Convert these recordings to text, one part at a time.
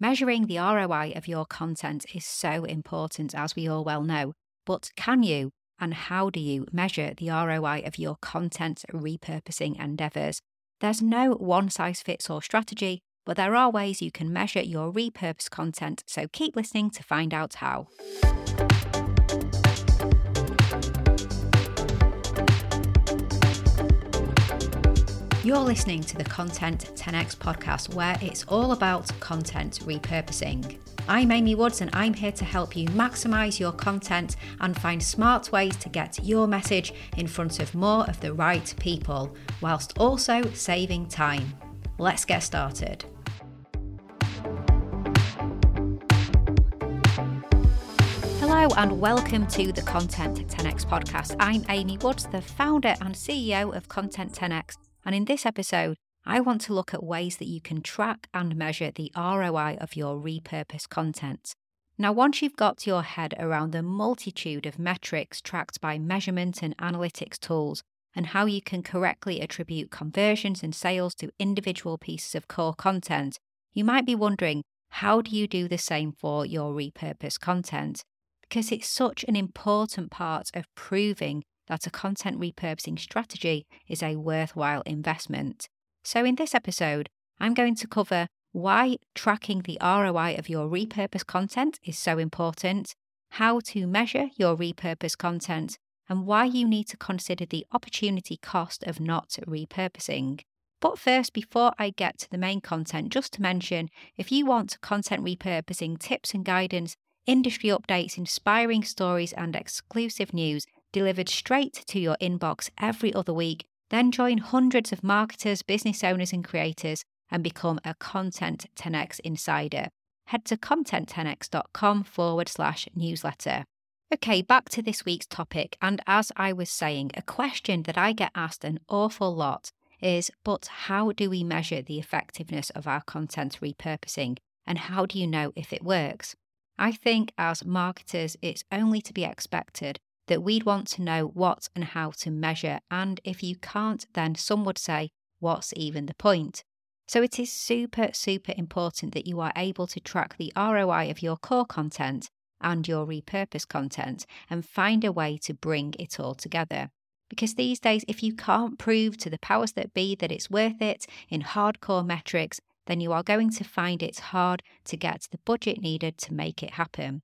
Measuring the ROI of your content is so important, as we all well know. But can you and how do you measure the ROI of your content repurposing endeavours? There's no one size fits all strategy, but there are ways you can measure your repurposed content, so keep listening to find out how. You're listening to the Content 10x podcast, where it's all about content repurposing. I'm Amy Woods, and I'm here to help you maximize your content and find smart ways to get your message in front of more of the right people, whilst also saving time. Let's get started. Hello, and welcome to the Content 10x podcast. I'm Amy Woods, the founder and CEO of Content 10x and in this episode, I want to look at ways that you can track and measure the ROI of your repurposed content. Now, once you've got your head around the multitude of metrics tracked by measurement and analytics tools, and how you can correctly attribute conversions and sales to individual pieces of core content, you might be wondering how do you do the same for your repurposed content? Because it's such an important part of proving that a content repurposing strategy is a worthwhile investment. So, in this episode, I'm going to cover why tracking the ROI of your repurposed content is so important, how to measure your repurposed content, and why you need to consider the opportunity cost of not repurposing. But first, before I get to the main content, just to mention if you want content repurposing tips and guidance, industry updates, inspiring stories, and exclusive news, delivered straight to your inbox every other week, then join hundreds of marketers, business owners, and creators and become a Content 10x insider. Head to content10x.com forward slash newsletter. Okay, back to this week's topic. And as I was saying, a question that I get asked an awful lot is but how do we measure the effectiveness of our content repurposing? And how do you know if it works? I think as marketers, it's only to be expected that we'd want to know what and how to measure. And if you can't, then some would say, what's even the point? So it is super, super important that you are able to track the ROI of your core content and your repurposed content and find a way to bring it all together. Because these days, if you can't prove to the powers that be that it's worth it in hardcore metrics, then you are going to find it's hard to get the budget needed to make it happen.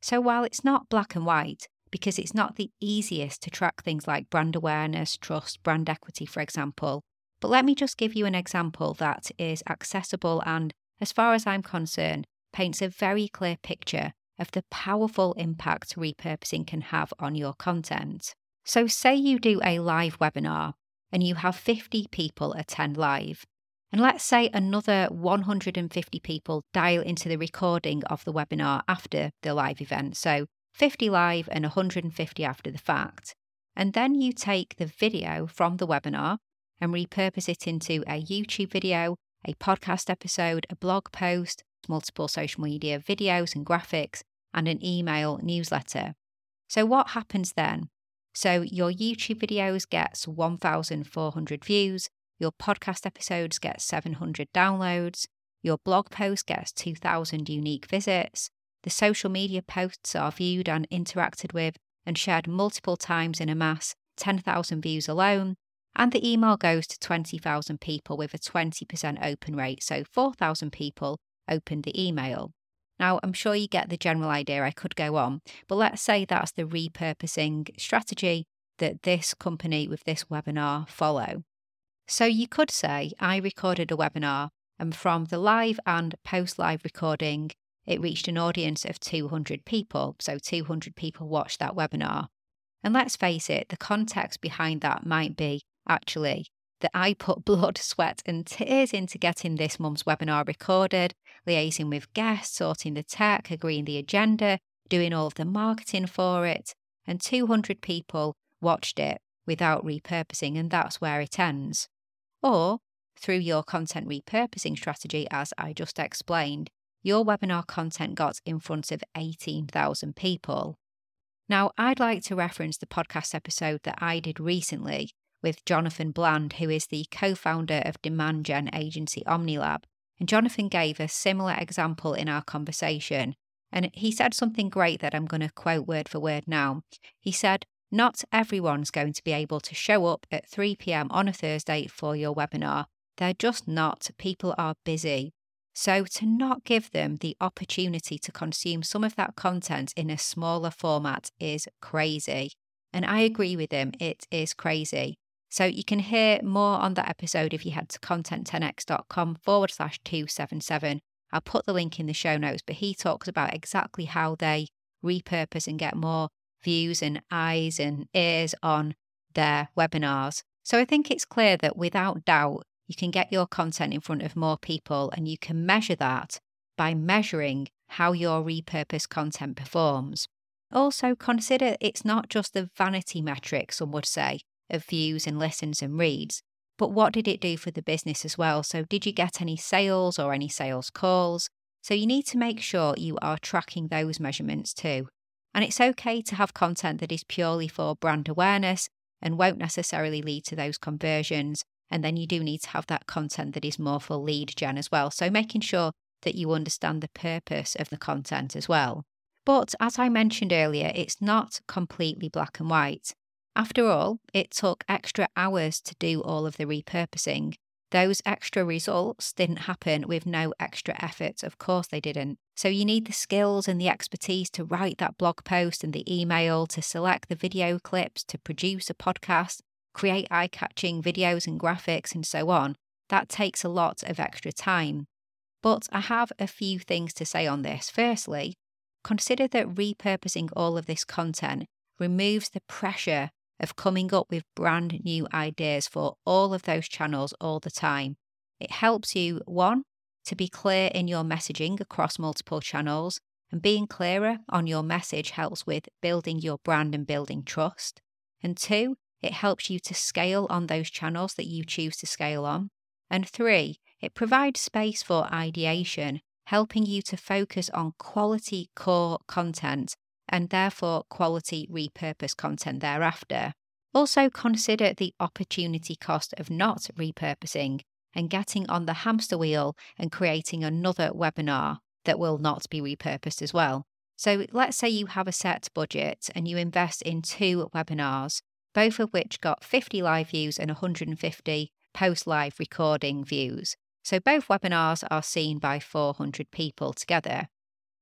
So while it's not black and white, because it's not the easiest to track things like brand awareness, trust, brand equity, for example. But let me just give you an example that is accessible and, as far as I'm concerned, paints a very clear picture of the powerful impact repurposing can have on your content. So, say you do a live webinar and you have 50 people attend live. And let's say another 150 people dial into the recording of the webinar after the live event. So 50 live and 150 after the fact. And then you take the video from the webinar and repurpose it into a YouTube video, a podcast episode, a blog post, multiple social media videos and graphics, and an email newsletter. So, what happens then? So, your YouTube videos gets 1,400 views, your podcast episodes get 700 downloads, your blog post gets 2,000 unique visits, the social media posts are viewed and interacted with and shared multiple times in a mass, 10,000 views alone, and the email goes to 20,000 people with a 20% open rate, so 4,000 people opened the email. Now, I'm sure you get the general idea, I could go on, but let's say that's the repurposing strategy that this company with this webinar follow. So you could say, I recorded a webinar, and from the live and post live recording, it reached an audience of 200 people. So 200 people watched that webinar. And let's face it, the context behind that might be actually that I put blood, sweat, and tears into getting this month's webinar recorded, liaising with guests, sorting the tech, agreeing the agenda, doing all of the marketing for it. And 200 people watched it without repurposing, and that's where it ends. Or through your content repurposing strategy, as I just explained, your webinar content got in front of 18,000 people. Now, I'd like to reference the podcast episode that I did recently with Jonathan Bland, who is the co founder of demand gen agency OmniLab. And Jonathan gave a similar example in our conversation. And he said something great that I'm going to quote word for word now. He said, Not everyone's going to be able to show up at 3 pm on a Thursday for your webinar. They're just not. People are busy. So, to not give them the opportunity to consume some of that content in a smaller format is crazy. And I agree with him, it is crazy. So, you can hear more on that episode if you head to content10x.com forward slash 277. I'll put the link in the show notes, but he talks about exactly how they repurpose and get more views and eyes and ears on their webinars. So, I think it's clear that without doubt, you can get your content in front of more people and you can measure that by measuring how your repurposed content performs. Also, consider it's not just the vanity metric, some would say, of views and listens and reads, but what did it do for the business as well? So, did you get any sales or any sales calls? So, you need to make sure you are tracking those measurements too. And it's okay to have content that is purely for brand awareness and won't necessarily lead to those conversions. And then you do need to have that content that is more for lead gen as well. So making sure that you understand the purpose of the content as well. But as I mentioned earlier, it's not completely black and white. After all, it took extra hours to do all of the repurposing. Those extra results didn't happen with no extra effort. Of course, they didn't. So, you need the skills and the expertise to write that blog post and the email, to select the video clips, to produce a podcast, create eye catching videos and graphics, and so on, that takes a lot of extra time. But I have a few things to say on this. Firstly, consider that repurposing all of this content removes the pressure of coming up with brand new ideas for all of those channels all the time. It helps you, one, to be clear in your messaging across multiple channels, and being clearer on your message helps with building your brand and building trust. And two, it helps you to scale on those channels that you choose to scale on. And three, it provides space for ideation, helping you to focus on quality core content and therefore quality repurposed content thereafter. Also, consider the opportunity cost of not repurposing and getting on the hamster wheel and creating another webinar that will not be repurposed as well. So, let's say you have a set budget and you invest in two webinars both of which got 50 live views and 150 post live recording views. So both webinars are seen by 400 people together.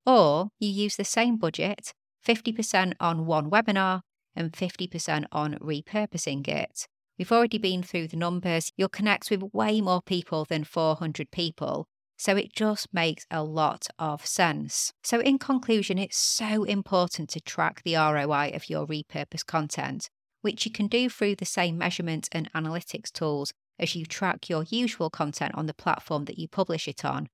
Or you use the same budget, 50% on one webinar and 50% on repurposing it. We've already been through the numbers. You'll connect with way more people than 400 people. So it just makes a lot of sense. So, in conclusion, it's so important to track the ROI of your repurposed content which you can do through the same measurement and analytics tools as you track your usual content on the platform that you publish it on.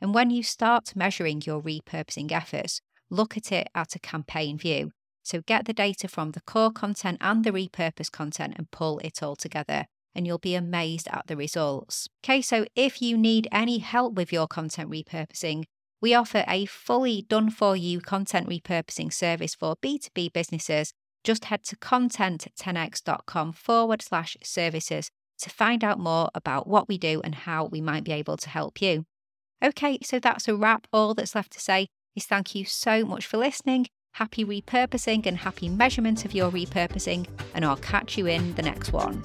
And when you start measuring your repurposing efforts, look at it at a campaign view. So get the data from the core content and the repurposed content and pull it all together, and you'll be amazed at the results. Okay, so if you need any help with your content repurposing, we offer a fully done for you content repurposing service for B2B businesses just head to content10x.com forward slash services to find out more about what we do and how we might be able to help you. Okay, so that's a wrap. All that's left to say is thank you so much for listening. Happy repurposing and happy measurement of your repurposing, and I'll catch you in the next one.